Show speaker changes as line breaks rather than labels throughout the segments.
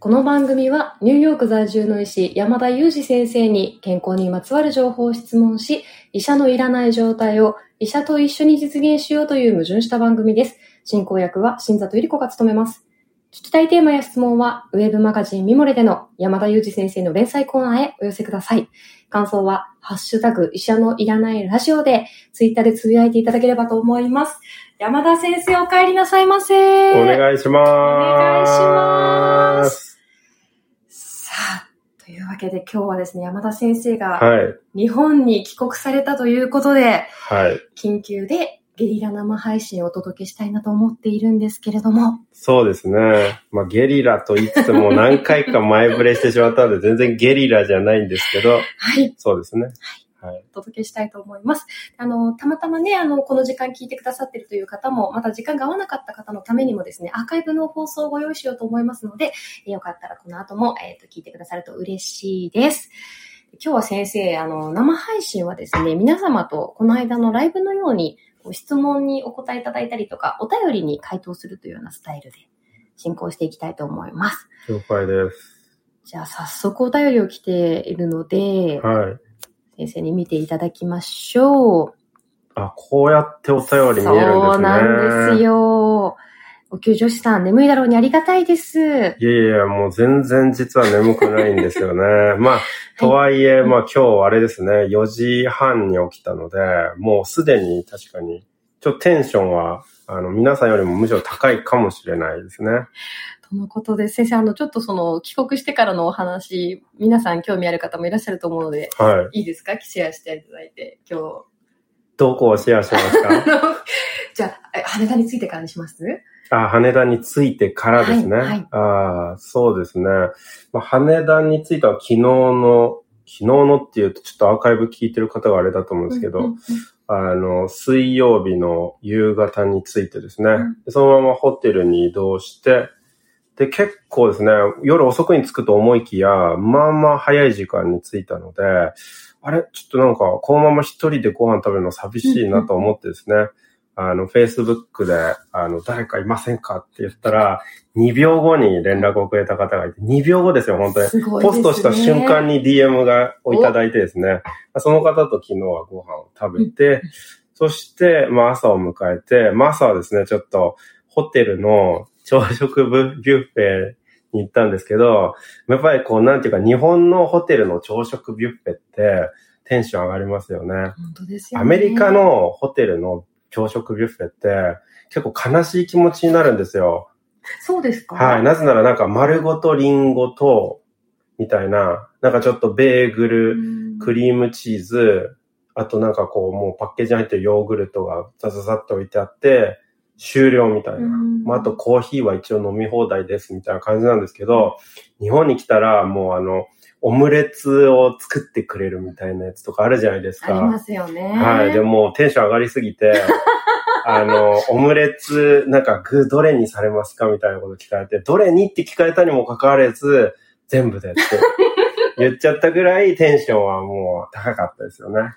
この番組はニューヨーク在住の医師山田裕二先生に健康にまつわる情報を質問し、医者のいらない状態を医者と一緒に実現しようという矛盾した番組です。進行役は新里ゆり子が務めます。聞きたいテーマや質問は、ウェブマガジンミモレでの山田裕二先生の連載コーナーへお寄せください。感想は、ハッシュタグ医者のいらないラジオで、ツイッターでつぶやいていただければと思います。山田先生お帰りなさいませ。
お願いします。
お願いします。というわけで今日はですね、山田先生が
はい。
日本に帰国されたということで、
はい。
緊急でゲリラ生配信をお届けしたいなと思っているんですけれども、
そうですね。まあ、ゲリラと言いつつも何回か前触れしてしまったので、全然ゲリラじゃないんですけど、
はい、
そうですね。はい。
お届けしたいと思います。あの、たまたまね、あの、この時間聞いてくださっているという方も、また時間が合わなかった方のためにもですね、アーカイブの放送をご用意しようと思いますので、えよかったらこの後も、えっ、と、聞いてくださると嬉しいです。今日は先生、あの、生配信はですね、皆様とこの間のライブのように、ご質問にお答えいただいたりとか、お便りに回答するというようなスタイルで進行していきたいと思います。
了解です。
じゃあ、早速お便りを来ているので、
はい。
先生に見ていただきましょう。
あ、こうやってお便り見えるんですね。
そうなんです。よ。お給助士さん、眠いだろうにありがたいです。
いやいやもう全然実は眠くないんですよね。まあ、とはいえ、まあ今日あれですね、4時半に起きたので、もうすでに確かに、ちょっとテンションは、あの、皆さんよりもむしろ高いかもしれないですね。
とのことで、先生、あの、ちょっとその、帰国してからのお話、皆さん興味ある方もいらっしゃると思うので、
はい。
いいですか？シェアしていただいて、今日。
どこをシェアしますか？
じゃあ、え羽田に着いてからにします？
あ、羽田に着いてからですね。
はいはい
あそうですね。まあ、羽田に着いたのは昨日の、昨日のっていうとちょっとアーカイブ聞いてる方があれだと思うんですけど、
うんうんうん
あの、水曜日の夕方に着いてですね、
うん
でそのままホテルに移動して、で、結構ですね、夜遅くに着くと思いきや、まあまあ早い時間に着いたので、あれちょっとなんか、このまま一人でご飯食べるの寂しいなと思ってですね、あの、Facebook で、あの、誰かいませんかって言ったら、2秒後に連絡をくれた方がいて、2秒後ですよ、本当に。
すごいですね。
ポストした瞬間に DM がをいただいてですね、その方と昨日はご飯を食べて、そして、まあ朝を迎えて、まあ朝はですね、ちょっとホテルの朝食ビュッフェに行ったんですけど、やっぱりこう、なんていうか、日本のホテルの朝食ビュッフェってテンション上がりますよね。
本当ですよね。
アメリカのホテルの朝食ビュッフェって結構悲しい気持ちになるんですよ。
そうですか？
はい。なぜならなんか丸ごとリンゴと、みたいな、なんかちょっとベーグル、クリームチーズ、あとなんかこうもうパッケージに入ってるヨーグルトがザザザっと置いてあって、終了みたいな。
うん
まあ、あとコーヒーは一応飲み放題ですみたいな感じなんですけど、日本に来たらもうあの、オムレツを作ってくれるみたいなやつとかあるじゃないですか。
ありますよね。
はい。でも、テンション上がりすぎて、あの、オムレツ、なんか具どれにされますかみたいなこと聞かれて、どれにって聞かれたにもかかわらず、全部でって 言っちゃったぐらいテンションはもう高かったですよね。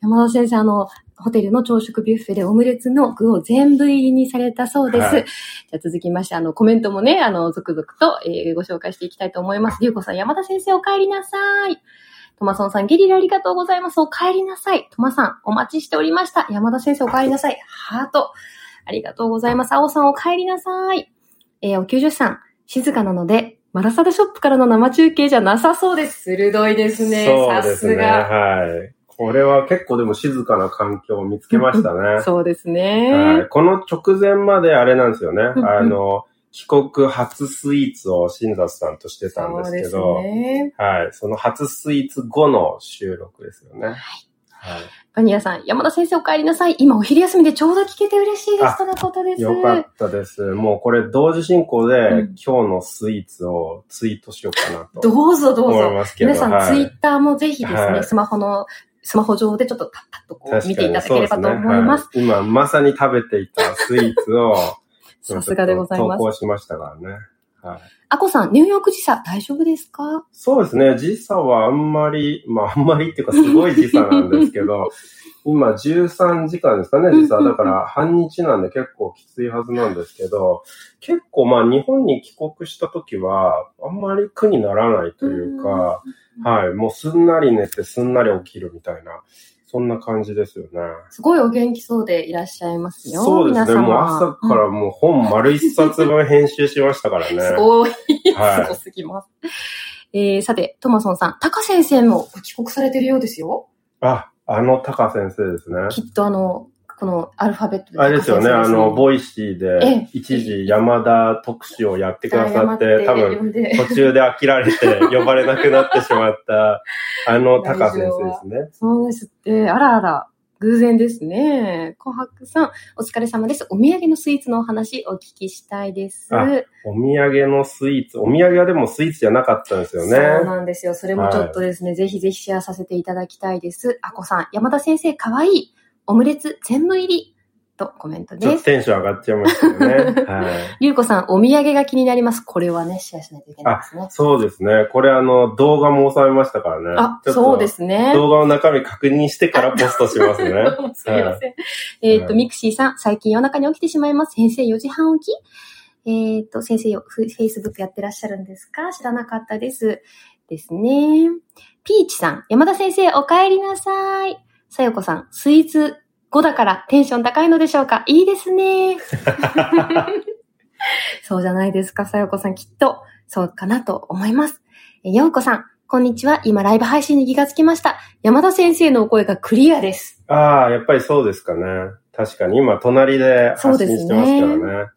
山田先生、あの、ホテルの朝食ビュッフェでオムレツの具を全部入りにされたそうです。
はい
じゃあ続きまして、あの、コメントもね、あの、続々と、えーご紹介していきたいと思います。りゅうこさん、山田先生お帰りなさい。トマソンさん、ゲリラありがとうございます。お帰りなさい。トマさん、お待ちしておりました。山田先生お帰りなさい。ハート。ありがとうございます。青さん、お帰りなさい。えーお給助士さん、静かなので、マラサダショップからの生中継じゃなさそうです。鋭いですね。
すね。
すが。
はい。これは結構でも静かな環境を見つけましたね。
そうですね。
はい、この直前まであれなんですよね。あの、帰国初スイーツを新里さんとしてたんですけど、
ね。
はい。その初スイーツ後の収録ですよね。はい。
バニラさん、山田先生お帰りなさい。今お昼休みでちょうど聞けて嬉しいです。
あ
とのことです。
よかったです。もうこれ同時進行で、
うん
今日のスイーツをツイートしようかなと
どうぞどうぞ。皆さん、
はい
ツイッターもぜひですね、
はい
スマホの、スマホ上でちょっとパッパッとこう見ていただければと思います。
すねはい今まさに食べていたスイーツを
さすがでございます
投稿しましたからね。はい。
あこさん、ニューヨーク時差大丈夫ですか？
そうですね。時差はあんまり、まああんまりっていうかすごい時差なんですけど、今13時間ですかね、時差。だから半日なんで結構きついはずなんですけど、結構まあ日本に帰国した時は、あんまり苦にならないというか、はい。もうすんなり寝てすんなり起きるみたいな、そんな感じですよね。
すごいお元気そうでいらっしゃいますよ。
そうですね。もう朝からもう本丸一冊分編集しましたからね。
すごい。
はい
すごすぎます。えー、さて、トマソンさん、タカ先生もご帰国されてるようですよ。
あ、あのタカ先生ですね。
きっとあの、このアルファベットで
あれですよね、あの、ボイシー
え
で
え
一時山田特集をやってくださって、多分途中で飽きられて呼ばれなくなってしまった、あのタカ先生ですね。
そうですって、あらあら、偶然ですね。琥珀さん、お疲れ様です。お土産のスイーツのお話お聞きしたいです。
あお土産のスイーツ、お土産はでもスイーツじゃなかったんですよ
そう
ね。
なんですよ。それもちょっとですね、ぜひぜひシェアさせていただきたいです。あこさん、山田先生かわいい。オムレツ全部入り。とコメント
ちょっと
です。
テンション上がっちゃいましたよね。はい。
ゆうこさん、お土産が気になります。これはね、シェアしないといけないですね。
そうですね。これあの、動画も収めましたからね。
あ、そうですね。
動画の中身確認してからポストしますね。
すみません。えっと、ミクシーさん、最近夜中に起きてしまいます。先生4時半起きえっと、先生よ、フェイスブックやってらっしゃるんですか？知らなかったです。ですね。ピーチさん、山田先生、お帰りなさい。さよこさん、スイーツ5だからテンション高いのでしょうか？いいですね。そうじゃないですか、さよこさん、きっと。そうかなと思います。えようこさん、こんにちは。今、ライブ配信に気がつきました。山田先生のお声がクリアです。
ああ、やっぱりそうですかね。確かに今、隣で発信してますからね。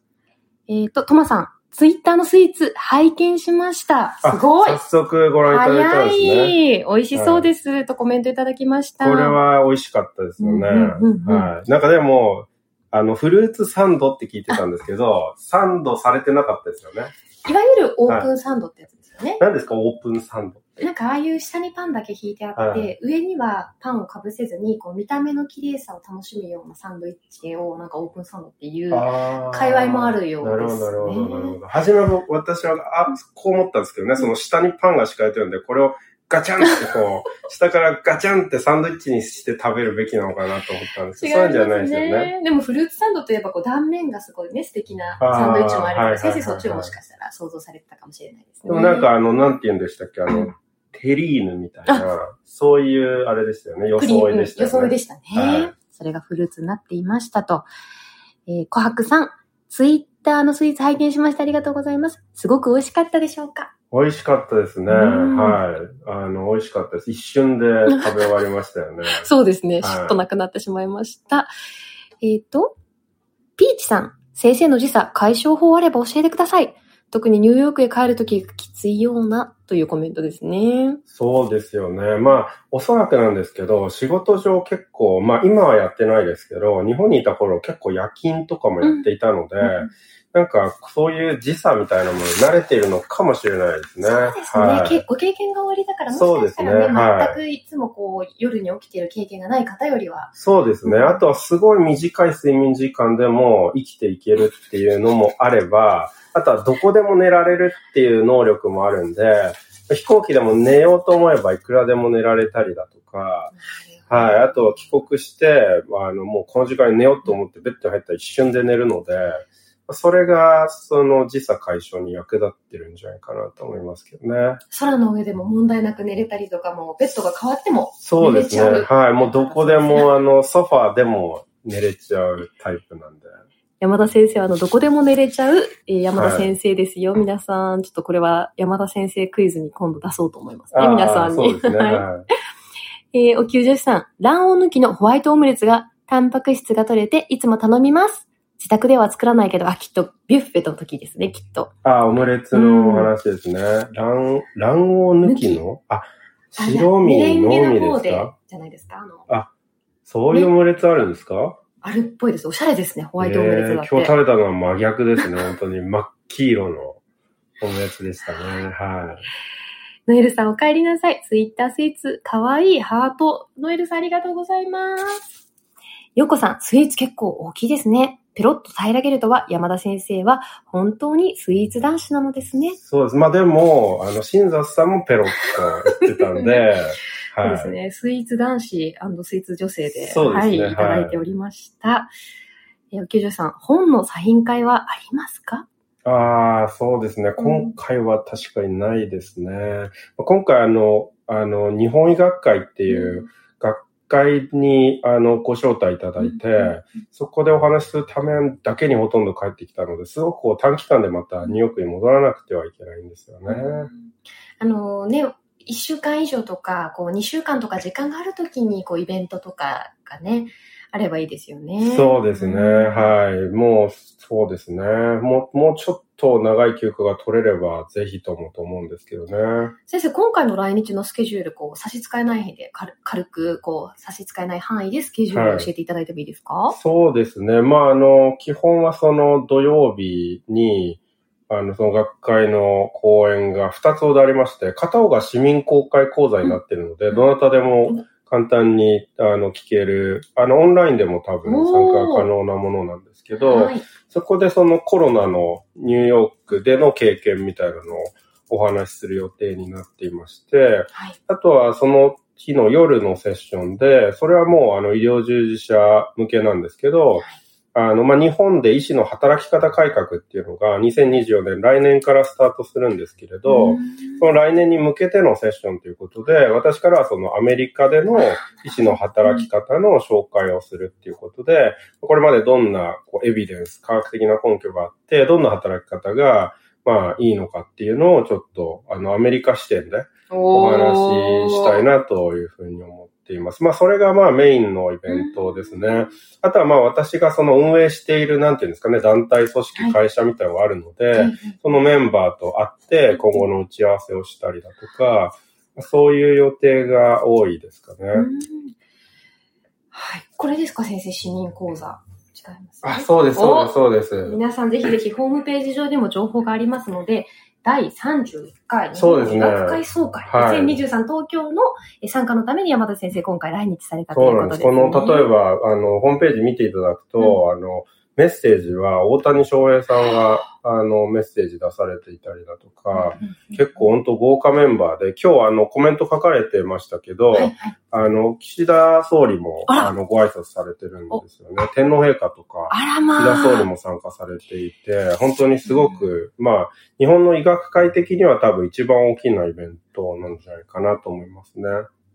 えっ、と、トマさん、ツイッターのスイーツ拝見しました。
あ
すごい
早速ご覧いただいたん
早
ですね。
い美味しそうです、とコメントいただきました。
これは美味しかったですよね。はい。なんかでも、あの、フルーツサンドって聞いてたんですけど、サンドされてなかったですよね。
いわゆるオープンサンドってやつね。
何ですか、オープンサンド。
なんかああいう下にパンだけ引いてあって、
はい
上にはパンをかぶせずに、こう見た目の綺麗さを楽しむようなサンドイッチをなんかオープンサンドっていう。界隈もあるようですね
なるほど、なるほど、なるほど。はじめは私は、あ、こう思ったんですけどね、その下にパンが敷かれてるんで、これをガチャンってこう、下からガチャンってサンドイッチにして食べるべきなのかなと思ったんですけど、そういうんじゃないですよね。
でもフルーツサンドといえばこう断面がすごいね、素敵なサンドイッチもあるので、先生そっちをもしかしたら想像されてたかもしれないですね。
でもなんかあの、なんて言うんでしたっけ、あの、テリーヌみたいな、そういうあれでしたよね、装いでしたよね。
装いでしたね。
はい
それがフルーツになっていましたと。えー、琥珀さん、ツイッターのスイーツ拝見しました。ありがとうございます。すごく美味しかったでしょうか？
美味しかったですね。
うん
はい。あの、美味しかったです。一瞬で食べ終わりましたよね。
そうですね。
はい
しっとなくなってしまいました。えっ、と、ピーチさん、先生の時差解消法あれば教えてください。特にニューヨークへ帰るときがきついようなというコメントですね。
そうですよね。まあ、おそらくなんですけど、仕事上結構、まあ今はやってないですけど、日本にいた頃結構夜勤とかもやっていたので、
うん
なんかそういう時差みたいなものに慣れているのかもしれないですね。
そうですね、
はい。
けご経験が終わりだから、も
そうですね
しかしたらね、
はい
全くいつもこう、夜に起きている経験がない方よりは、
そうですね。あとはすごい短い睡眠時間でも生きていけるっていうのもあれば、あとはどこでも寝られるっていう能力もあるんで、飛行機でも寝ようと思えばいくらでも寝られたりだとか、はい。あとは帰国して、あの、もうこの時間に寝ようと思ってベッドに入ったら一瞬で寝るので、それが、その時差解消に役立ってるんじゃないかなと思いますけどね。
空の上でも問題なく寝れたりとかも、ベッドが変わっても、
そうですね。はい。もうどこでも、あの、ソファーでも寝れちゃうタイプなんで。
山田先生はあの、どこでも寝れちゃう、えー山田先生ですよ。皆さん、ちょっとこれは山田先生クイズに今度出そうと思いますね。皆さんに。
そうですね。
はい
はい
えーお給女子さん、卵黄抜きのホワイトオムレツが、タンパク質が取れて、いつも頼みます。自宅では作らないけど、あ、きっと、ビュッフェの時ですね、きっと。
あ、オムレツのお話ですね。卵、卵黄抜きの？あ、白身のみ
で
ですか、
じゃないですか？あの、
そういうオムレツあるんですか？
あるっぽいです。おしゃれですね、ホワイトオムレツだって。
えー今日食べたのは真逆ですね。本当に真っ黄色のオムレツでしたね。はい。
ノエルさんお帰りなさい。ツイッタースイーツ、かわいいハート。ノエルさんありがとうございます。ヨコさん、スイーツ結構大きいですね。ペロッと平らげるとは、山田先生は本当にスイーツ男子なのですね。
そうです。まあでも、あの、新雑さんもペロッと言ってたんで、
そうですね。スイーツ男子スイーツ女性で、
ですね
はい、いただいておりました。えー、九条さん、本のサイン会はありますか？
ああ、そうですね。今回は確かにないですね。今回あの、あの、日本医学会っていう学会にあのご招待いただいて、
うん
そこでお話しするためだけにほとんど帰ってきたので、すごくこう短期間でまたニューヨークに戻らなくてはいけないんですよね。
あのね、1週間以上とか、こう2週間とか時間があるときに、こうイベントとかがね、あればいいですよね。
そうですね。
うん
はい。もう、そうですね。もう、もうちょっと長い休暇が取れれば、ぜひともと思うんですけどね。
先生、今回の来日のスケジュール、こう、差し支えない範囲で、軽軽く、こう、差し支えない範囲でスケジュールを教えていただいてもいいですか、
そうですね。まあ、あの、基本はその土曜日に、あの、その学会の講演が2つほどありまして、片方が市民公開講座になっているので、
うん
どなたでも簡単に、あの、聞ける、あの、オンラインでも多分参加可能なものなんですけど、
はい。
そこでそのコロナのニューヨークでの経験みたいなのをお話しする予定になっていまして、
はい。
あとはその日の夜のセッションで、それはもうあの医療従事者向けなんですけど、あの、まあ、日本で医師の働き方改革っていうのが2024年来年からスタートするんですけれど、その来年に向けてのセッションということで、私からはそのアメリカでの医師の働き方の紹介をするっていうことで、これまでどんなこうエビデンス、科学的な根拠があって、どんな働き方がまあいいのかっていうのをちょっとあのアメリカ視点でお話ししたいなというふうに思っています。まあそれがまあメインのイベントですね。あとはまあ私がその運営しているなんていうんですかね、団体組織会社みたいなのがあるので、
はい
そのメンバーと会って今後の打ち合わせをしたりだとか、そういう予定が多いですかね。
うんはい。これですか、先生、市民講座。違います、ね。
あ、そうです、そうです、そうです。
皆さんぜひぜひホームページ上でも情報がありますので、第31回。日
そうですね。
本医学会総会、
はい。
2023東京のえ参加のために山田先生今回来日されたとい
そうなんです。
うことです、ね。
この、例えば、あの、ホームページ見ていただくと、あの、メッセージは大谷翔平さんが、あの、メッセージ出されていたりだとか、結構本当豪華メンバーで、今日あの、コメント書かれてましたけど、あの、岸田総理も、
あ
の、ご挨拶されてるんですよね。天皇陛下とか。岸田総理も参加されていて、本当にすごく、まあ、日本の医学界的には多分一番大きなイベントなんじゃないかなと思いますね。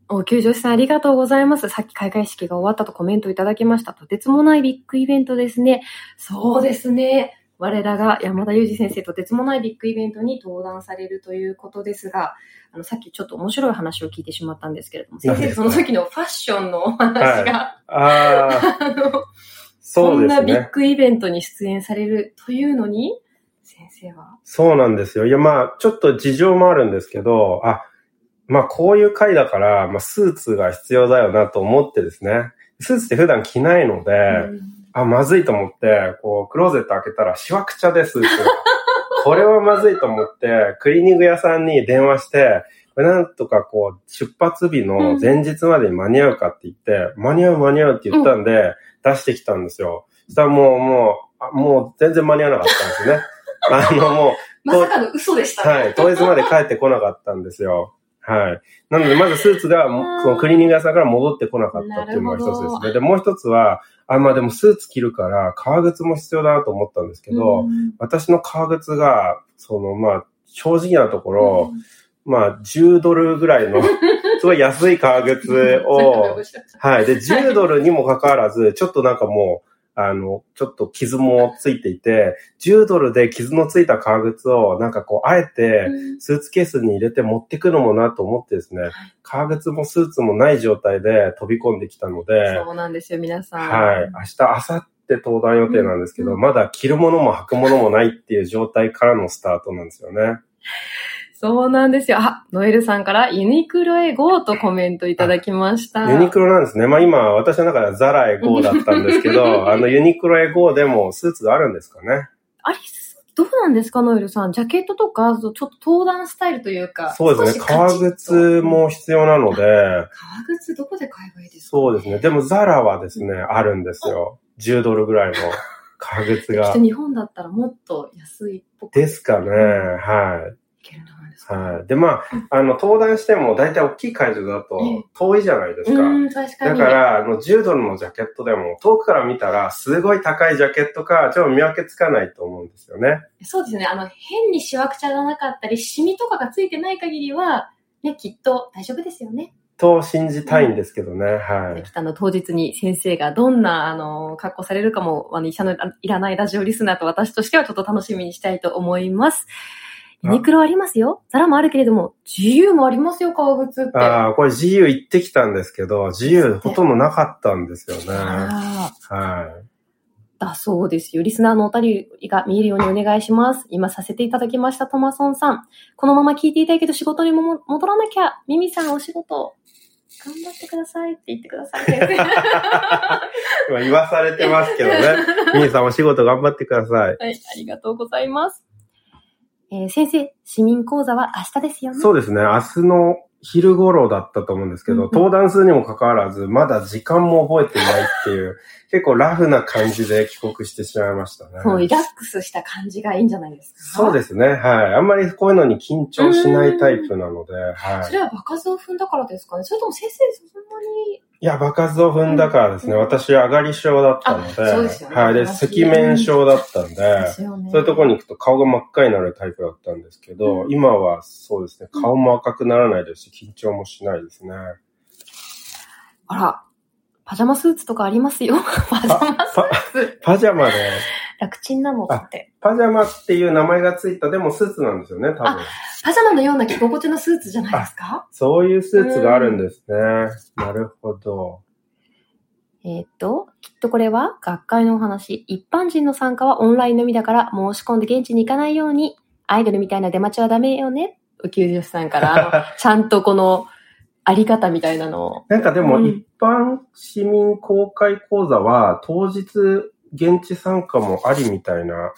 お、救助士さんありがとうございます。さっき開会式が終わったとコメントいただきました。とてつもないビッグイベントですね。そうですね。我らが山田裕二先生とてつもないビッグイベントに登壇されるということですが、あの、さっきちょっと面白い話を聞いてしまったんですけれども、先生、その時のファッションのお話が、
ああ、
あの、
そ
そんなビッ
うですね。
グイベントに出演されるというのに、先生は。
そうなんですよ。いや、まあ、ちょっと事情もあるんですけど、あ、まあ、こういう回だから、まあ、スーツが必要だよなと思ってですね。スーツって普段着ないので、
うん
あ、まずいと思って、こう、クローゼット開けたら、しわくちゃでスーツが。これはまずいと思って、クリーニング屋さんに電話して、なんとかこう、出発日の前日までに間に合うかって言って、間に合う間に合うって言ったんで、出してきたんですよ。そしたらもう、もう、あもう全然間に合わなかったんですね。あの、もう、
まさかの嘘でしたね。
はい。当日まで帰ってこなかったんですよ。はい。なので、まずスーツがそのクリーニング屋さんから戻ってこなかったっていうのが一つですね。で、もう一つは、あ、まあでもスーツ着るから革靴も必要だなと思ったんですけど、
うん
私の革靴が、そのまあ、正直なところ、まあ、10ドルぐらいの、すごい安い革靴を、はい。で、10ドルにもかかわらず、ちょっとなんかもう、あの、ちょっと傷もついていて、10ドルで傷のついた革靴を、なんかこう、あえて、スーツケースに入れて持ってくのもなと思ってですね、革靴もスーツもない状態で飛び込んできたので、
そうなんですよ、皆さん。
はい。明日、明後日登壇予定なんですけど、
うん
まだ着るものも履くものもないっていう状態からのスタートなんですよね。
そうなんですよ。あ、ノエルさんからユニクロへ GO とコメントいただきました。
ユニクロなんですね。まあ今、私の中ではザラへ GO だったんですけど、あのユニクロへ GO でもスーツがあるんですかね。
ありどうなんですか、ノエルさん。ジャケットとか、ちょっと登壇スタイルというか。
そうですね。革靴。も必要なので、
革靴どこで買えばいいですか？
そうですね。でもザラはですね、あるんですよ。10ドルぐらいの 革靴
きっ
が
と。日本だったらもっと安いっぽく
ですかね。はいはい。で、まあ、あの、登壇しても大体大きい会場だと
ええ
遠いじゃないですか。
うん、確かに。
だから、あの、10ドルのジャケットでも、遠くから見たら、すごい高いジャケットか、ちょっと見分けつかないと思うんですよね。
そうですね。あの、変にしわくちゃがなかったり、シミとかがついてない限りは、ね、きっと大丈夫ですよね。
と信じたいんですけどね。はい。
きっとあの、当日に先生がどんな、あの、格好されるかも、あの、医者のいらないラジオリスナーと私としてはちょっと楽しみにしたいと思います。ユニクロありますよ。ザラもあるけれども、自由もありますよ、革靴って。
ああ、これ自由行ってきたんですけど、自由ほとんどなかったんですよね。はい。
だそうですよ。リスナーのお便りが見えるようにお願いします。今させていただきました、トマソンさん。このまま聞いていたいけど仕事にもも戻らなきゃ。ミミさんお仕事、頑張ってくださいって言ってください、
今言わされてますけどね。ミーさんお仕事頑張ってください。
はい、ありがとうございます。えー先生、市民講座は明日ですよね。
そうですね。明日の昼頃だったと思うんですけど、登壇数にもかかわらず、まだ時間も覚えていないっていう、結構ラフな感じで帰国してしまいましたね。
もうリラックスした感じがいいんじゃないですか。
そうですね。はい。あんまりこういうのに緊張しないタイプなので、はい。
それは場数を踏んだからですかねそれとも先生、そんなに。
いや、場数を踏んだからですね、
うん
私上がり症だったので、
あそうですよね
はい。で、赤面症だったんで、
ね。
そういうところに行くと顔が真っ赤になるタイプだったんですけど、
うん
今はそうですね、顔も赤くならないですし、緊張もしないですね。
あら、パジャマスーツとかありますよ。パジャマスーツ。
パジャマで、
楽ちんなのって。
パジャマっていう名前がついた、でもスーツなんですよね、多分。
パジャマのような着心地のスーツじゃないですか？
そういうスーツがあるんですね。なるほど。
えーっと、きっとこれは学会のお話。一般人の参加はオンラインのみだから申し込んで現地に行かないように、アイドルみたいな出待ちはダメよね。宇宙女子さんから、ちゃんとこの、あり方みたいなのを。
なんかでも
うん
一般市民公開講座は当日現地参加もありみたいな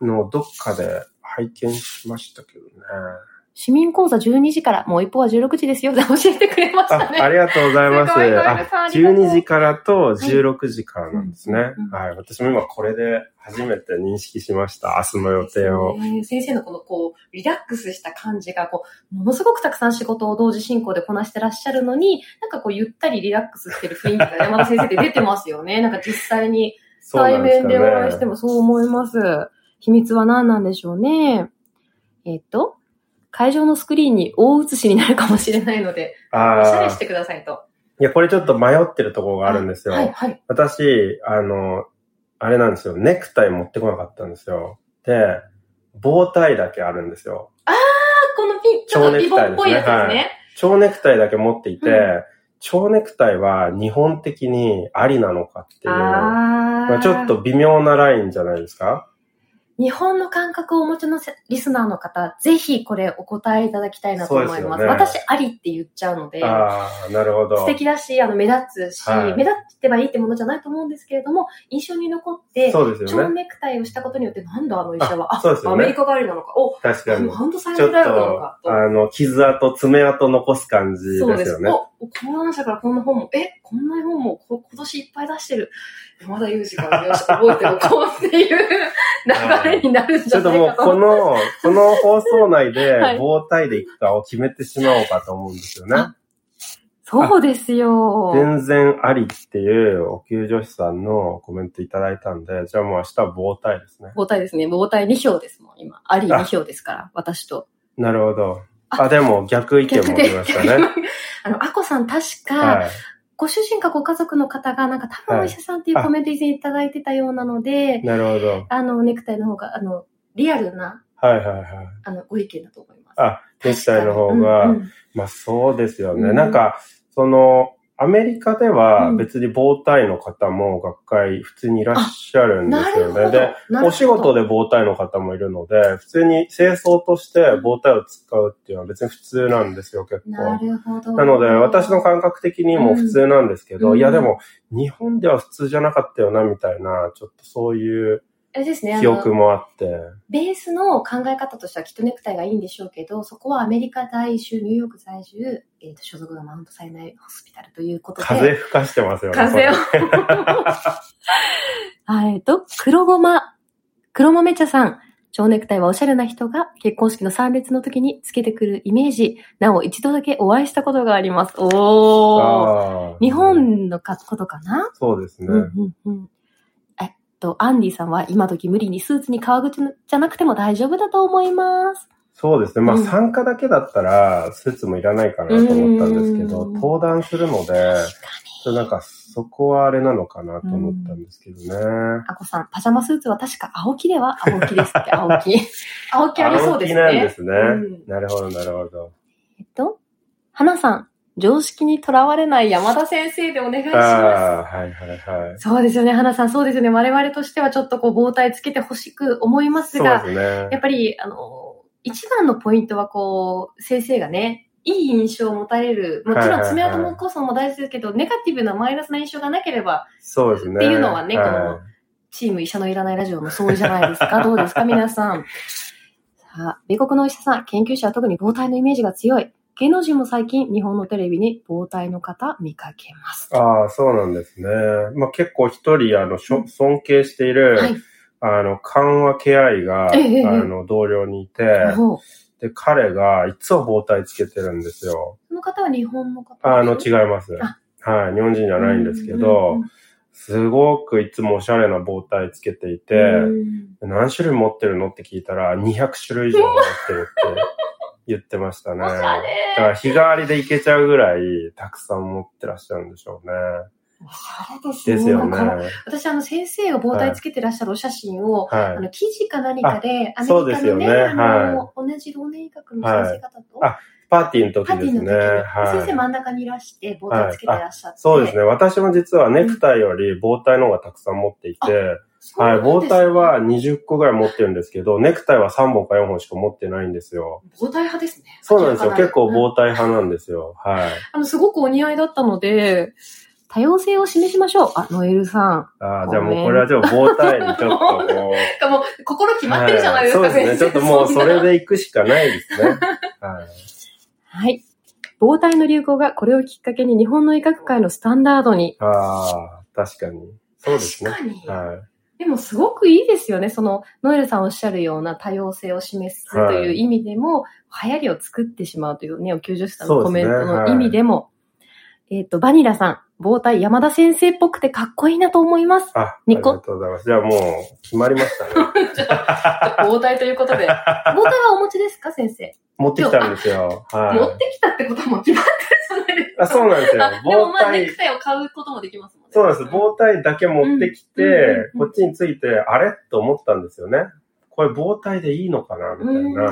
のをどっかで拝見しましたけどね。
市民講座12時から、もう一方は16時ですよ。教えてくれました
あ、
ね。
ありがとうございます。
すごい
あ
小籔さんありがとう
12時からと16時からなんですね。
うんうん
はい。私も今これで初めて認識しました。明日の予定を。
ね先生のこのこう、リラックスした感じが、こう、ものすごくたくさん仕事を同時進行でこなしてらっしゃるのに、なんかこう、ゆったりリラックスしてる雰囲気が山田先生って出てますよね。なんか実際に対面でお会いして
ね。
もそう思います。秘密は何なんでしょうね。えっと、会場のスクリーンに大写しになるかもしれないので、おしゃ
ああ
れし。てくださいと。
いや、これちょっと迷ってるところがあるんですよ。
はい、はい。
私、あの、あれなんですよ。ネクタイ持ってこなかったんですよ。で、棒タイだけあるんですよ。
あ、このピン、ちょっとリボンっぽいやつですね。
蝶ネクタイだけ持っていて、
う
蝶ネクタイは日本的にありなのかっていう、
あー
まあちょっと微妙なラインじゃないですか
日本の感覚をお持ちのせリスナーの方、ぜひこれお答えいただきたいなと思います。
すよね
私、ありって言っちゃうので、
ああ、なるほど。
素敵だし、あの、目立つし、
はい
目立ってはいいってものじゃないと思うんですけれども、印象に残って、
そうですよ
蝶
ね。
ネクタイをしたことによって、なんだあの医者は、
あそうですよね
アメリカ帰りなのか、お、
確かに。
ハンドサイン
ちょっ
ドライブなのか
と、あの、傷跡、爪痕残す感じです
そうです。
よね。
お、講談社からこんな本も、え、こんな本もこ今年いっぱい出してる。山田裕二からよし、覚えておこうっていう流れになるんじゃ
ちょっともうこの、この放送内で
はい
棒タイでいくかを決めてしまおうかと思うんですよね。
あそうですよ。
全然ありっていうお給女子さんのコメントいただいたんで、じゃあもう明日は棒タイですね。
棒体ですね。棒体2票ですもん、今。あり2票ですから、私と。
なるほど。
あ
あ、でも逆意見も出ましたね。
あの、アコさん確か、
はい。
ご主人かご家族の方が、なんか多分お医者さんっていう
はい
コメント以前いただいてたようなので、
なるほど。
あの、ネクタイの方が、あの、リアルな、
はいはいはい。
あの、ご意見だと思います。
あ、ネクタイの方が、
にうんうん
まあそうですよね。
うん
なんか、その、アメリカでは
うん
別に棒タイの方も学会普通にいらっしゃるんですよね。で、お仕事で棒タイの方もいるので、普通に清掃として棒タイを使うっていうのは別に普通なんですよ、結
な
構。
るほど。
なので、私の感覚的にも普通なんですけど、
うん
いやでも、日本では普通じゃなかったよな、みたいな、ちょっとそういう
あれですね、あ
記憶
の、
もあって。
ベースの考え方としてはきっとネクタイがいいんでしょうけど、そこはアメリカ在住、ニューヨーク在住、えっ、と、所属がマウントサイナイホスピタルということで。
風吹かしてますよね。
風を。はい、えっと、黒ごま、黒豆茶さん。蝶ネクタイはおしゃれな人が結婚式の参列の時につけてくるイメージ。なお、一度だけお会いしたことがあります。おー。日本のかことかな、
そうですね。
うんうんうん。と、アンディさんは今時無理にスーツに革靴じゃなくても大丈夫だと思います。
そうですね。まあ、
うん
参加だけだったら、スーツもいらないかなと思ったんですけど、
うん
登壇するので、ちょなんか、そこはあれなのかなと思ったんですけどね。
あこさん、パジャマスーツは確か青木では青木ですっけ青木。青木ありそうですね。
青木なんですね。
うん
なるほど、なるほど。
えっと、花さん、常識にとらわれない山田先生でお願いしま
ああ、はいはいはい
す。。そうですよね、花さん、そうですよね。我々としてはちょっとこう、棒体つけてほしく思います
そう
が、
ですね
や。っぱり、あの、一番のポイントはこう、先生がね、いい印象を持たれる。もちろん爪痕もこそも大事ですけど、ネガティブなマイナスな印象がなければ、
そうですね。
っていうのはねこの
はい
チーム医者のいらないラジオの相違じゃないですか？どうですか、皆さん。さあ、米国のお医者さん、研究者は特に膨体のイメージが強い。芸能人も最近、日本のテレビに膨体の方見かけます。
ああ、そうなんですね。まあ結構一人、あの、尊敬している、
はい。
あの、緩和ケア医が、
ええええ
あの、同僚にいて、で、彼がいつも包帯つけてるんですよ。
その方は日本の方
あの、違います。
あ
はい、日本人じゃないんですけ
うん
ど
うん、
すごくいつもおしゃれな包帯つけていて、
うん
何種類持ってるの？って聞いたら、200種類以上持ってるって言ってましたね。だか
れ
ら日替わりでいけちゃうぐらい、たくさん持ってらっしゃるんでしょうね。
おしゃれですね。
ですよね。
私、あの、先生が膨体つけてらっしゃるお写真を、あ
はい。
の、記事か何かで、アメ
そうですよね
あの、同じ老年医学の先生方と、
あパーティーの
パーティーの時
ですね。はい。
先生真ん中にいらして、棒体つけてらっしゃって。
そうですね。私も実はネクタイより棒体の方がたくさん持っていて、はい。棒体は20個ぐらい持ってるんですけど、ネクタイは3本か4本しか持ってないんですよ。
棒体派ですね。
そうなんですよ。結構
うん
棒体派なんですよ。はい。
あの、すごくお似合いだったので、多様性を示しましょう。あ、ノエルさん。
ああ、じゃあもうこれはじゃあ棒体にちょっとこう。
もう、心決まってるじゃないですか、
はいそうですね。ちょっともうそれ
で。
で行くしかないですね。はい。
はい。棒体の流行がこれをきっかけに日本の医学界のスタンダードに。
ああ、確かに。そうですね。
確かに。
はい。
でもすごくいいですよね。その、ノエルさんおっしゃるような多様性を示すという意味でも、流行りを作ってしまうというね、お90さんのコメントの意味でも、えっ、と、バニラさん、棒体山田先生っぽくてかっこいいなと思います。
あ、ありが
ニコ
とうございます。じゃあもう決まりましたね。
棒体ということで。棒体はお持ちですか、先生？
持ってきたんですよ。はい。
持ってきたってことはもう決まっ
あ、そうなんですよ
あ。でも
棒
まあ、ネ
体
ク、タイを買うこともできますもんね。
そうなんです。棒体だけ持ってきて、
うん
こっちについて、あれ？と思ったんですよね。これ棒体でいいのかな？みたい
うん、
な。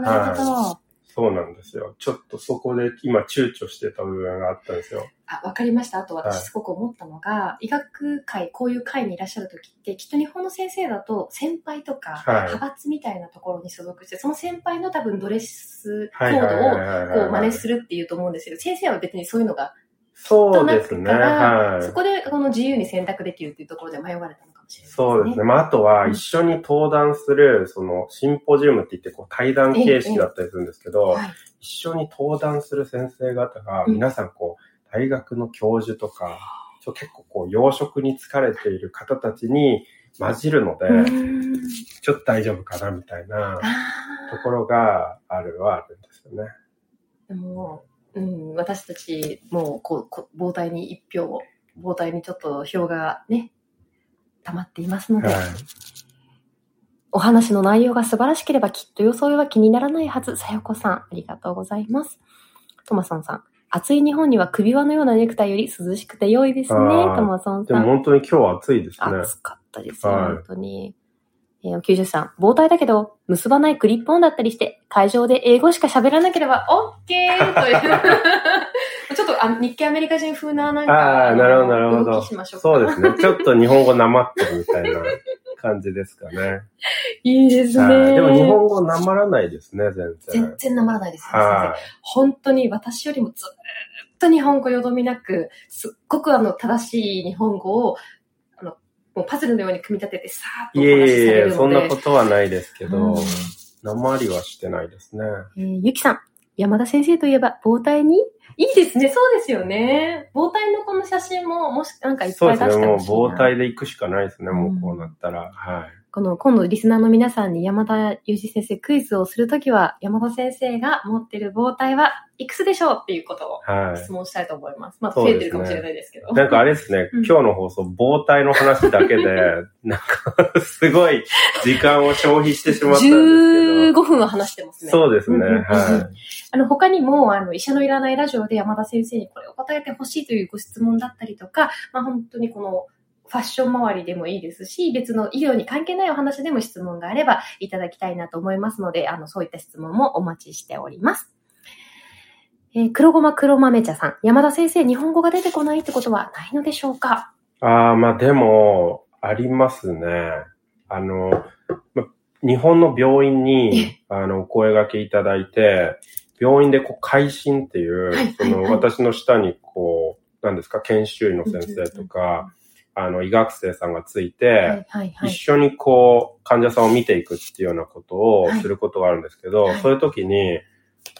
なるほど、
そうなんですよ。ちょっとそこで今躊躇してた部分があったんですよ。
あ、わかりました。あと
はい
私すごく思ったのが、医学界、こういう会にいらっしゃる時って、きっと日本の先生だと、先輩とか、
はい
派閥みたいなところに所属して、その先輩の多分ドレスコ
はいはい
ードを
はいはいはい
こう真似するっていうと思うんですけど、先生は別にそういうのが、
そうですね。はい
そ。こでこの自由に選択できるっていうところで迷われたのかもしれないですね。
そうですね。まあ、あとは一緒に登壇する、その、シンポジウムって言って、こう、対談形式だったりするんですけど、
はい。
一緒に登壇する先生方が、
うん
皆さんこう、大学の教授とか、ちょ結構こう、養殖に疲れている方たちに混じるので、ちょっと大丈夫かなみたいな
あ
ところがあるはあるんですよね。
ーでも、うん、私たちもうこうこう、膨体に一票、膨体にちょっと票がね、溜まっていますので、
はい。
お話の内容が素晴らしければきっと装いは気にならないはず。さよこさん、ありがとうございます。トマソンさん、暑い日本には首輪のようなネクタイより涼しくて良いですね。
あー
トマソン
で
さん。
も本当に今日は暑いですね。
暑かったですよ、
はい
本当に。えー、90さん、膨体だけど、結ばないクリップオンだったりして、会場で英語しか喋らなければ OK! という。ちょっとあ日系アメリカ人風ななんか、
ああ、なるほど、なるほ
動
ど。そうですね。ちょっと日本語なまってるみたいな感じですかね。
いいです
はい
ね。
でも日本語なまらないですね、全然
全。然なまらないですよ、先生
は
本当に私よりもずっと日本語よどみなく、すっごくあの正しい日本語を、あの、もうパズルのように組み立ててさーっとお
いえい
話しされ
えいえ、
るので。
そんなことはないですけど
うん、
鉛はしてないですね。
えーゆきさん、山田先生といえば膨体に？いいですね、そうですよね。膨体のこの写真も、もしなんかいっ
そうですね、
ぱい出して
もう
ほしいな。
膨体で行くしかないですね、も
うん
うこうなったら。はい。
この今度リスナーの皆さんに山田裕二先生クイズをするときは、山田先生が持ってる膨体はいくつでしょうっていうことを
は
質問したいと思います。まあ、増えてるかもしれないですけど。
い。なんかあれですね、
うん
今日の放送、膨体の話だけで、なんか、すごい時間を消費してしまったんです
15
けど。
分は話してますね。
そうですね、は
あの、他にも、あの、医者のいらないラジオで山田先生にこれを答えてほしいというご質問だったりとか、まあ本当にこの、ファッション周りでもいいですし、別の医療に関係ないお話でも質問があればいただきたいなと思いますので、あの、そういった質問もお待ちしております。えー黒ごま黒豆茶さん。山田先生、日本語が出てこないってことはないのでしょうか？
い。ああ、まあでも、ありますね。あの、ま日本の病院に、あの、お声掛けいただいて、病院でこう、会心っていう、
はい
その、
はいはい
私の下にこう、何ですか、研修医の先生とか、あの、医学生さんがついて。一緒にこう、患者さんを見ていくっていうようなことを
はい
することがあるんですけど、
はい
そういう時に、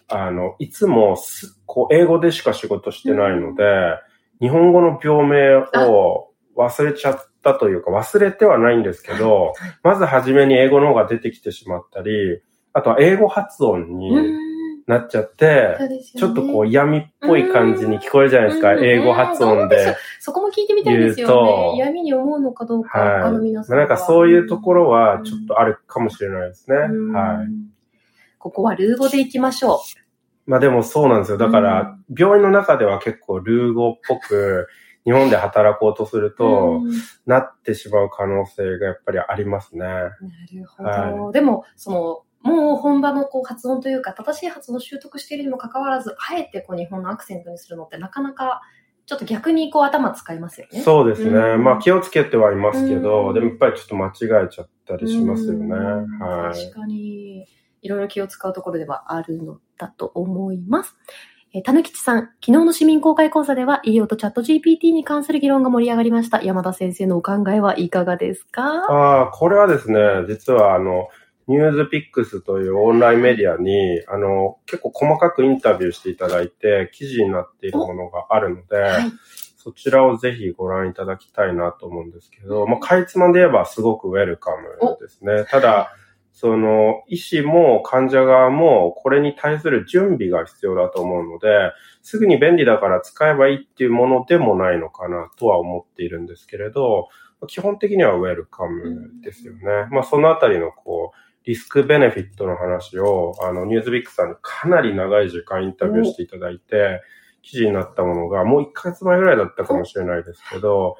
あの、いつもす、こう、英語でしか仕事してないので、日本語の病名を忘れちゃったというか、忘れてはないんですけど、
はい。
まず初めに英語の方が出てきてしまったり、あとは英語発音に
うーん
なっちゃって、
そうです
ちょっとこう嫌味っぽい感じに聞こえるじゃないですか、
うん
英語発音
で。そこも聞いてみたいですよね
と。
嫌味に思うのかどうか、
はい
他の皆さん
なんかそういうところはちょっとあるかもしれないですね。
うん
はい。
ここはルー語でいきましょ
まあでもそうなんですよ。だから、病院の中では結構ルー語っぽく、日本で働こうとする
う。
と、
うん
なってしまう可能性がやっぱりありますね。
なるほど。
は
でも、その、もう本場のこう発音というか、正しい発音を習得しているにもかかわらず、あえてこう日本のアクセントにするのってなかなか、ちょっと逆にこう頭使いますよね。
そうですね。
うん
まあ気をつけてはいますけど、
うん
でもやっぱりちょっと間違えちゃったりしますよね。
うん
はい。
確かに、いろいろ気を使うところではあるのだと思います。えー、たぬきちさん、昨日の市民公開講座では医療とチャット GPT に関する議論が盛り上がりました。山田先生のお考えはいかがですか
ああ、これはですね、実はあの、ニュースピックスというオンラインメディアに、あの、結構細かくインタビューしていただいて、記事になっているものがあるので、
はい。
そちらをぜひご覧いただきたいなと思うんですけど、まあ、かいつまんで言えばすごくウェルカムですね。ただ、その、医師も患者側もこれに対する準備が必要だと思うので、すぐに便利だから使えばいいっていうものでもないのかなとは思っているんですけれど、基本的にはウェルカムですよね。まあ、そのあたりのこう、リスクベネフィットの話を、あの、ニュースビックさんにかなり長い時間インタビューしていただいて、記事になったものが、もう1ヶ月前ぐらいだったかもしれないですけど、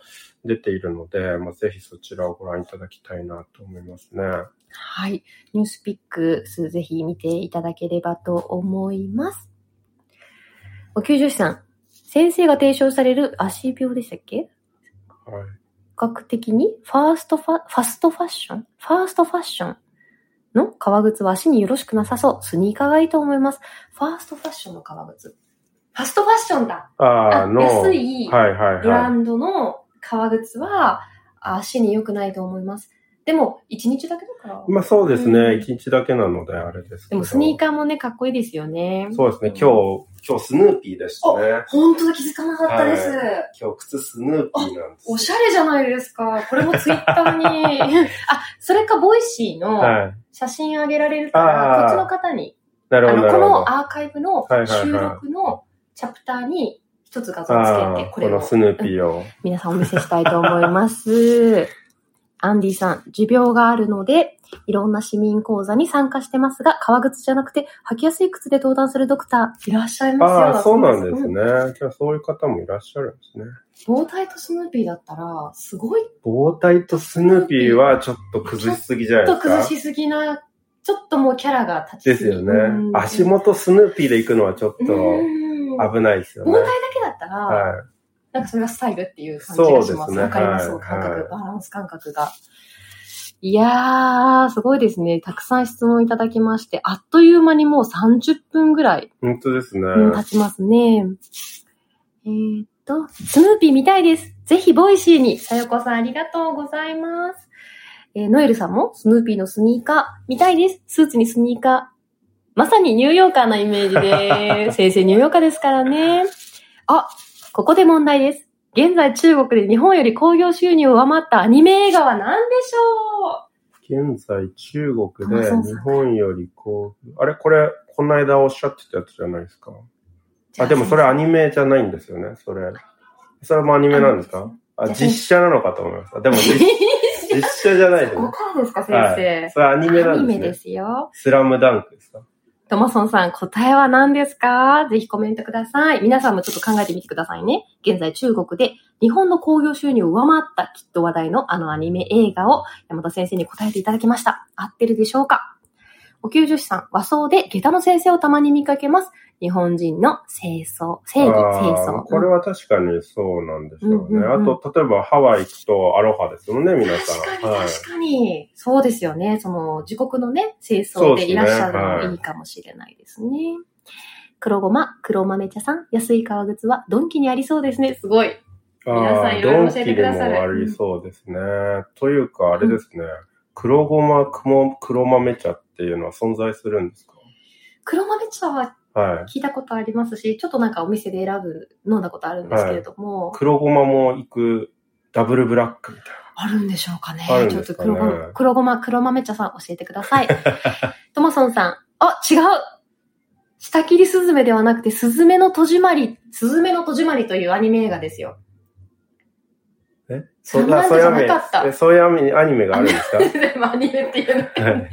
出ているので、まあ、ぜひそちらをご覧いただきたいなと思いますね。
はい。ニュースピックスぜひ見ていただければと思います。お救助士さん、先生が提唱される足病でしたっけ？
はい。
学的にファーストファ、ファストファッション？ファーストファッション？の革靴は足によろしくなさそう。スニーカーがいいと思います。ファーストファッションの革靴。ファストファッションだ。
あーの、
安いブランドの革靴は足に良くないと思います。でも、一日だけだから。
い。まあそうです
うん
ね。一、日だけなのであれですけど。
でもスニーカーもね、かっこいいですよね。
そうですね。今日、今日スヌーピーでしたね。
本当だ、気づかなかったです。
今日靴スヌーピーなんです。
おしゃれじゃないですか。これもツイッターに。あ、それか、ボイシーの
はい。
写真あげられるから、こっちの方に、
なるほど、
こ。のアーカイブの
はいはいはい
収録のチャプターに一つ画像をつけて、これを
このスヌーピーを。
皆さんお見せしたいと思います。アンディさん、持病があるので、いろんな市民講座に参加してますが、革靴じゃなくて、履きやすい靴で登壇するドクターいらっしゃいますよ。
ああ、そうなんです
う
ね。じゃあそういう方もいらっしゃるんですね。
棒体とスヌーピーだったら、すごい
棒体とスヌーピーはちょっと崩しすぎじゃない
ちょっ
ですか。
と崩しすぎな、ちょっともうキャラが立ちすぎ
ですよね
うん。
足元スヌーピーで行くのはちょっと
うん
危ないですよね。
包帯だけだったら、
は
なんかそれがスタイルっていう感じがします。
そうですね
わかります、
はい
感覚、
はい
バランス感覚が。いやー、すごいですね。たくさん質問いただきまして、あっという間にもう30分ぐらい、
い。本当ですね。
うん経ちますね。えーっと、スヌーピー見たいです。ぜひ、ボイシーに。さよこさん、ありがとうございます。えーノエルさんも、スヌーピーのスニーカー、見たいです。スーツにスニーカー。まさにニューヨーカーなイメージで、先生ニューヨーカーですからね。あ、ここで問題です。現在中国で日本より興行収入を上回ったアニメ映画は何でしょ
現在中国で日本よりこう、あれこれ、この間おっしゃってたやつじゃないですか。
う
あ、でもそれアニメじゃないんですよね、それ。それもアニメなんですか？あ、実写なのかと思いました。でも実 実写じゃないです
ここ
ね。
からですか、先
は
生
い。。それアニメな
アニメで
んですね。
すよ。
スラムダンクですか？
トマソンさん、答えは何ですか？ぜひコメントください。皆さんもちょっと考えてみてくださいね。現在中国で日本の興行収入を上回ったきっと話題のあのアニメ映画を山田先生に答えていただきました。合ってるでしょうか？お給助士さん、和装で下駄の先生をたまに見かけます。日本人の清掃、正義、清掃。
これは確かにそうなんでしょうね。
うんうんうん
あと、例えばハワイ行くとアロハですもんね、皆さん。
確かに
はい。
確かに。そうですよね。その自国のね、清掃でいらっしゃるのもいいかもしれないですね。黒ごま、黒豆茶さん、安い革靴はドンキにありそうですね。すごい。皆さんいろいろ教えてくださる
ドンキでもありそうですね。というか、あれですね。黒ごま、黒黒豆茶っていうのは存在するんですか？
黒豆茶は
はい。
聞いたことありますし、ちょっとなんかお店で選ぶ、飲んだことあるんですけれども、
黒ごまも行くダブルブラックみたい
あるんでしょうかね。
あるん
ちょっと黒ごま、黒ごま、黒豆茶さん教えてください。トマソンさん、あ、違う。下切りスズメではなくて、スズメの戸締まり、スズメの戸締まりというアニメ映画ですよ。
な。え？
そんなんじゃなかった
えそういうアニメアニメがあるんですか？
でもアニメっていうの
はい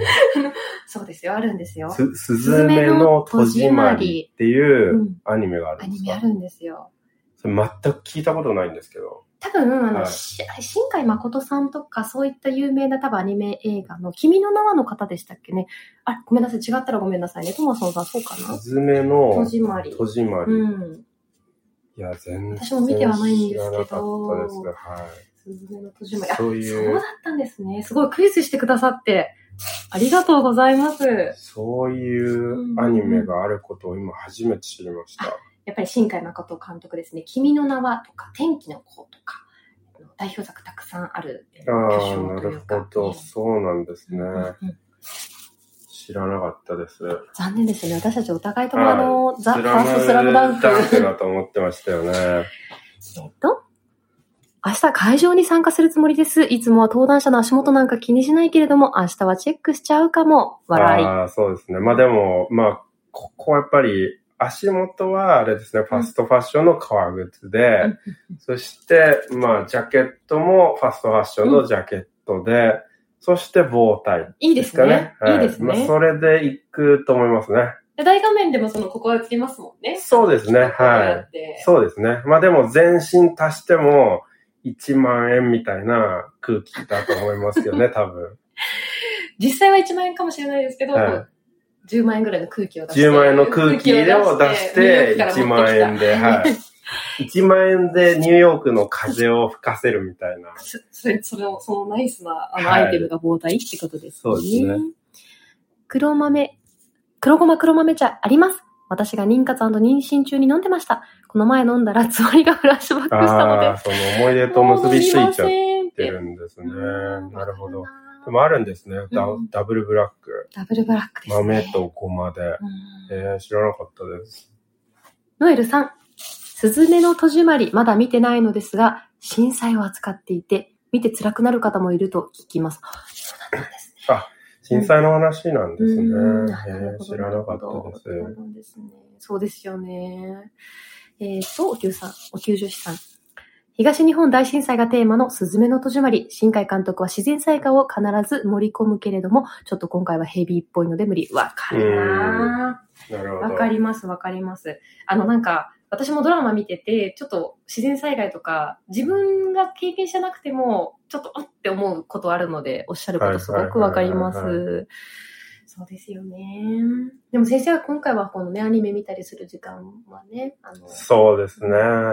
そうですよ、あるんですよ。
すすずめの戸締まりっていううんアニメがある
ア
んですか？
ニメあるんですよ。
それ全く聞いたことないんですけど。
多分、あの、
は
新海誠さんとか、そういった有名な多分アニメ映画の、君の名はの方でしたっけね？あ、ごめんなさい、違ったらごめんなさいね。トマソンさん、そうかな？
すずめの
戸締まり。
戸締まり。
うん。
いや、全然
私も見てはないんですけど
知らなかったです。はい。
すずめの戸締まり。あ、
そういう
そうだったんですね。すごいクイズしてくださって、ありがとうございます。
そういうアニメがあることを今初めて知りました。
やっぱり新海誠監督ですね。君の名はとか、天気の子とか、代表作たくさんあるえー
ああ、なるほど。そうなんですね
うん。うんうん
知らなかったです。
残念ですね。私たちお互いとも
はい
あの、ザ・
ス
ファーストスラムダンク。
ダンクだと思ってましたよね。
えっと、明日会場に参加するつもりです。いつもは登壇者の足元なんか気にしないけれども、明日はチェックしちゃうかも。笑い。
ああ、そうですね。まあでも、まあ、ここはやっぱり、足元はあれですね、ファストファッションの革靴で、そして、まあ、ジャケットもファストファッションのジャケットで、そして棒タイ
いいで
です
ね
ね。。はい
いです
まあ、
ね。
それで行くと思いますね。
で大画面でもその、ここがつきますもんね。
そうですね。はい。そうですね。まあでも全身足しても1万円みたいな空気だと思いますよね、多分。
実際は1万円かもしれないですけど、
はい
10万円ぐらいの空気を出して。
10万円の空気を出して1万円で、はい。1万円でニューヨークの風を吹かせるみたいな。
そそれ、それを、そのナイスな、あの、
はい
アイテムが膨大ってことですね。
そうですね。
黒豆、黒ごま黒豆茶あります。私が妊活妊娠中に飲んでました。この前飲んだらつわりがフラッシュバックしたので
ああ、。その思い出と結びついちゃっ
て
てるんですね。なるほど。でもあるんですね。ダ
うん
ダブルブラック。
なダブルブラックですね。
豆とごまで。
うん
えー、知らなかったです。
ノエルさん、すずめの戸締まり、まだ見てないのですが、震災を扱っていて、見て辛くなる方もいると聞きます。あそうだったんですね。
震災の話なんですね。
うん
えー、知らなかったです。
そうですね。そうですよね。えっ、と、お給さん、お給助士さん。東日本大震災がテーマのすずめの戸締まり。新海監督は自然災害を必ず盛り込むけれども、ちょっと今回はヘビーっぽいので無理。わかるな
なるほど。
わかります、わかります。あの、なんか、私もドラマ見てて、ちょっと自然災害とか、自分が経験してなくても、ちょっと、あって思うことあるので、おっしゃることすごくわかります。そうですよね。でも先生は今回はこのね、アニメ見たりする時間はね、あの、
そうですね。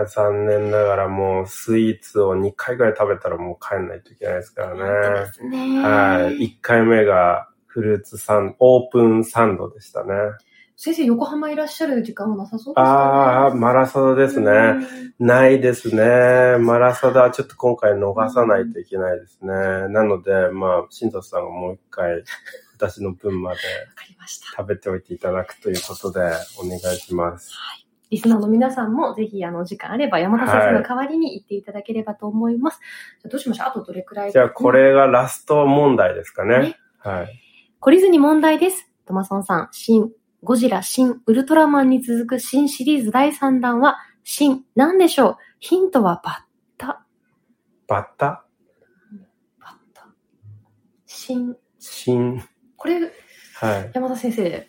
残念ながらもうスイーツを2回ぐらい食べたらもう帰んないといけないですからね。
ですね。
はい。1回目がフルーツサンド、オープンサンドでしたね。
先生、横浜いらっしゃる時間はなさそうですか？ね
ああ、マラソダですね。
うん
ないですね。マラソダはちょっと今回逃さないといけないですね。なので、まあ、新藤さんがもう一回、私の分まで。食べておいていただくということで、お願いします。
リスナーの皆さんもぜひ、あの、時間あれば山田先生の代わりに行っていただければと思います。じゃあどうしましょう？あとどれくらい
じゃあ、これがラスト問題ですかね
ね。
はい。
懲りずに問題です。トマソンさん、新、ゴジラ、新、ウルトラマンに続く新シリーズ第3弾は、新、なんでしょう？ヒントはバッタ。
バッタ？
バッタ。新、
新、
これ、
はい。
山田先生、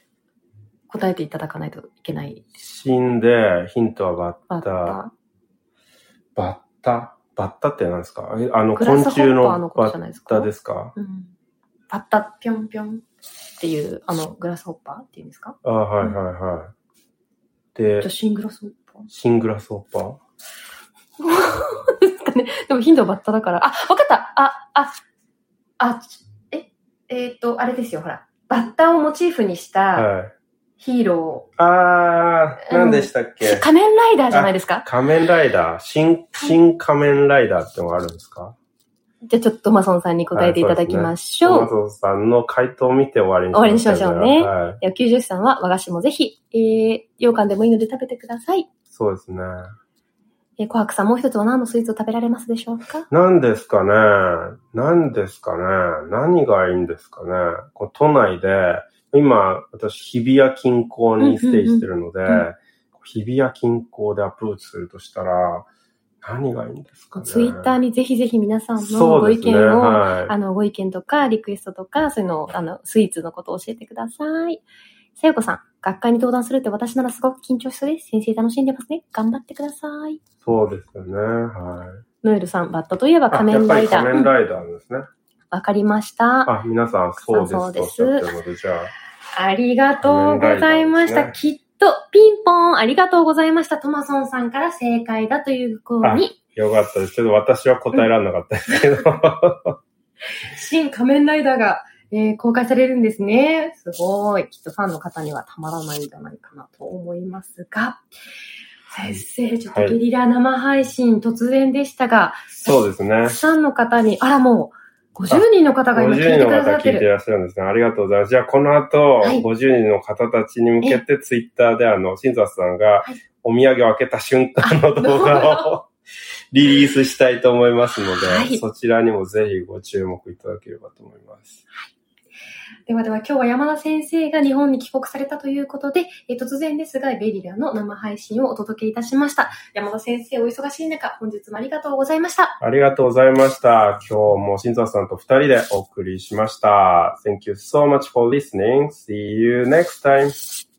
答えていただかないといけない。
新で、ヒントはバ
バッ
ッタ。
タ。
バッタ？バッタって何ですか？えあの、昆虫のバッタですか？
うん。バッタ、ぴょんぴょんっていう、あの、グラスホッパーっていうんですか？
あはいはいはい。
じ
で
ゃあ、、新グラスホッパー？
シングラスホッパー？
ですかね。でもヒントはバッタだから。あ、わかったあ、あ、あ、ちえ、えーっと、あれですよ、ほら。バッタをモチーフにした
はい。
ヒーロ
あー、何でしたっ
ー。
け
仮面ライダーじゃないですか？
仮面ライダー新、新仮面ライダーってのがあるんですか？
じゃあちょっとトマソンさんに答えていただきましょう。
トマトさんの回答を見て終わりに
終わりにしましょうね
はい。
野球女子さんは和菓子もぜひ、えー、羊羹でもいいので食べてください。
そうですね。
えー、琥珀さんもう一つは何のスイーツを食べられますでしょうか？
何ですかね何ですかね何がいいんですかねこう都内で、今、私、日比谷近郊にステイしてるので、日比谷近郊でアプローチするとしたら、何がいいんですかね
ツイッターにぜひぜひ皆さんのご意。見を、
はい。
あの、ご意見とか、リクエストとか、そういうのを、あの、スイーツのことを教えてください。さよこさん、学会に登壇するって私ならすごく緊張しそうです。先生楽しんでますね。頑張ってください。
そうですよね。はい。
ノエルさん、バットといえば
あ
仮面ライダー。
やっぱり仮面
うん
ライダーですね。
わかりました。
あ、皆さんそうです
そうです
あ、
ありがとうございました。きっと、ピンポン、ありがとうございました。トマソンさんから正解だというふうに、
よかったですけど、私は答えられなかったですけど。
新仮面ライダーが、えー公開されるんですね。すごい。きっとファンの方にはたまらないんじゃないかなと思いますが、先生、ちょっとゲリラ生配信突然でしたが、
そうですね
たく。さんの方に、あらもう、50人の方が今聞い
50
てく
人の方
ださってる。
聞いていらっしゃるんですね。ありがとうございます。じゃあ、この後、
はい
50人の方たちに向けて、ツイッターで、あの、新雑さんが
はい、
お土産を開けた瞬間の動画を リリースしたいと思いますので、
はい
そちらにもぜひご注目いただければと思います。
ではでは今日は山田先生が日本に帰国されたということで、え突然ですが、ベリラの生配信をお届けいたしました。山田先生お忙しい中、本日もありがとうございました。
ありがとうございました。今日も新雑さんと二人でお送りしました。Thank you so much for listening. See you next time.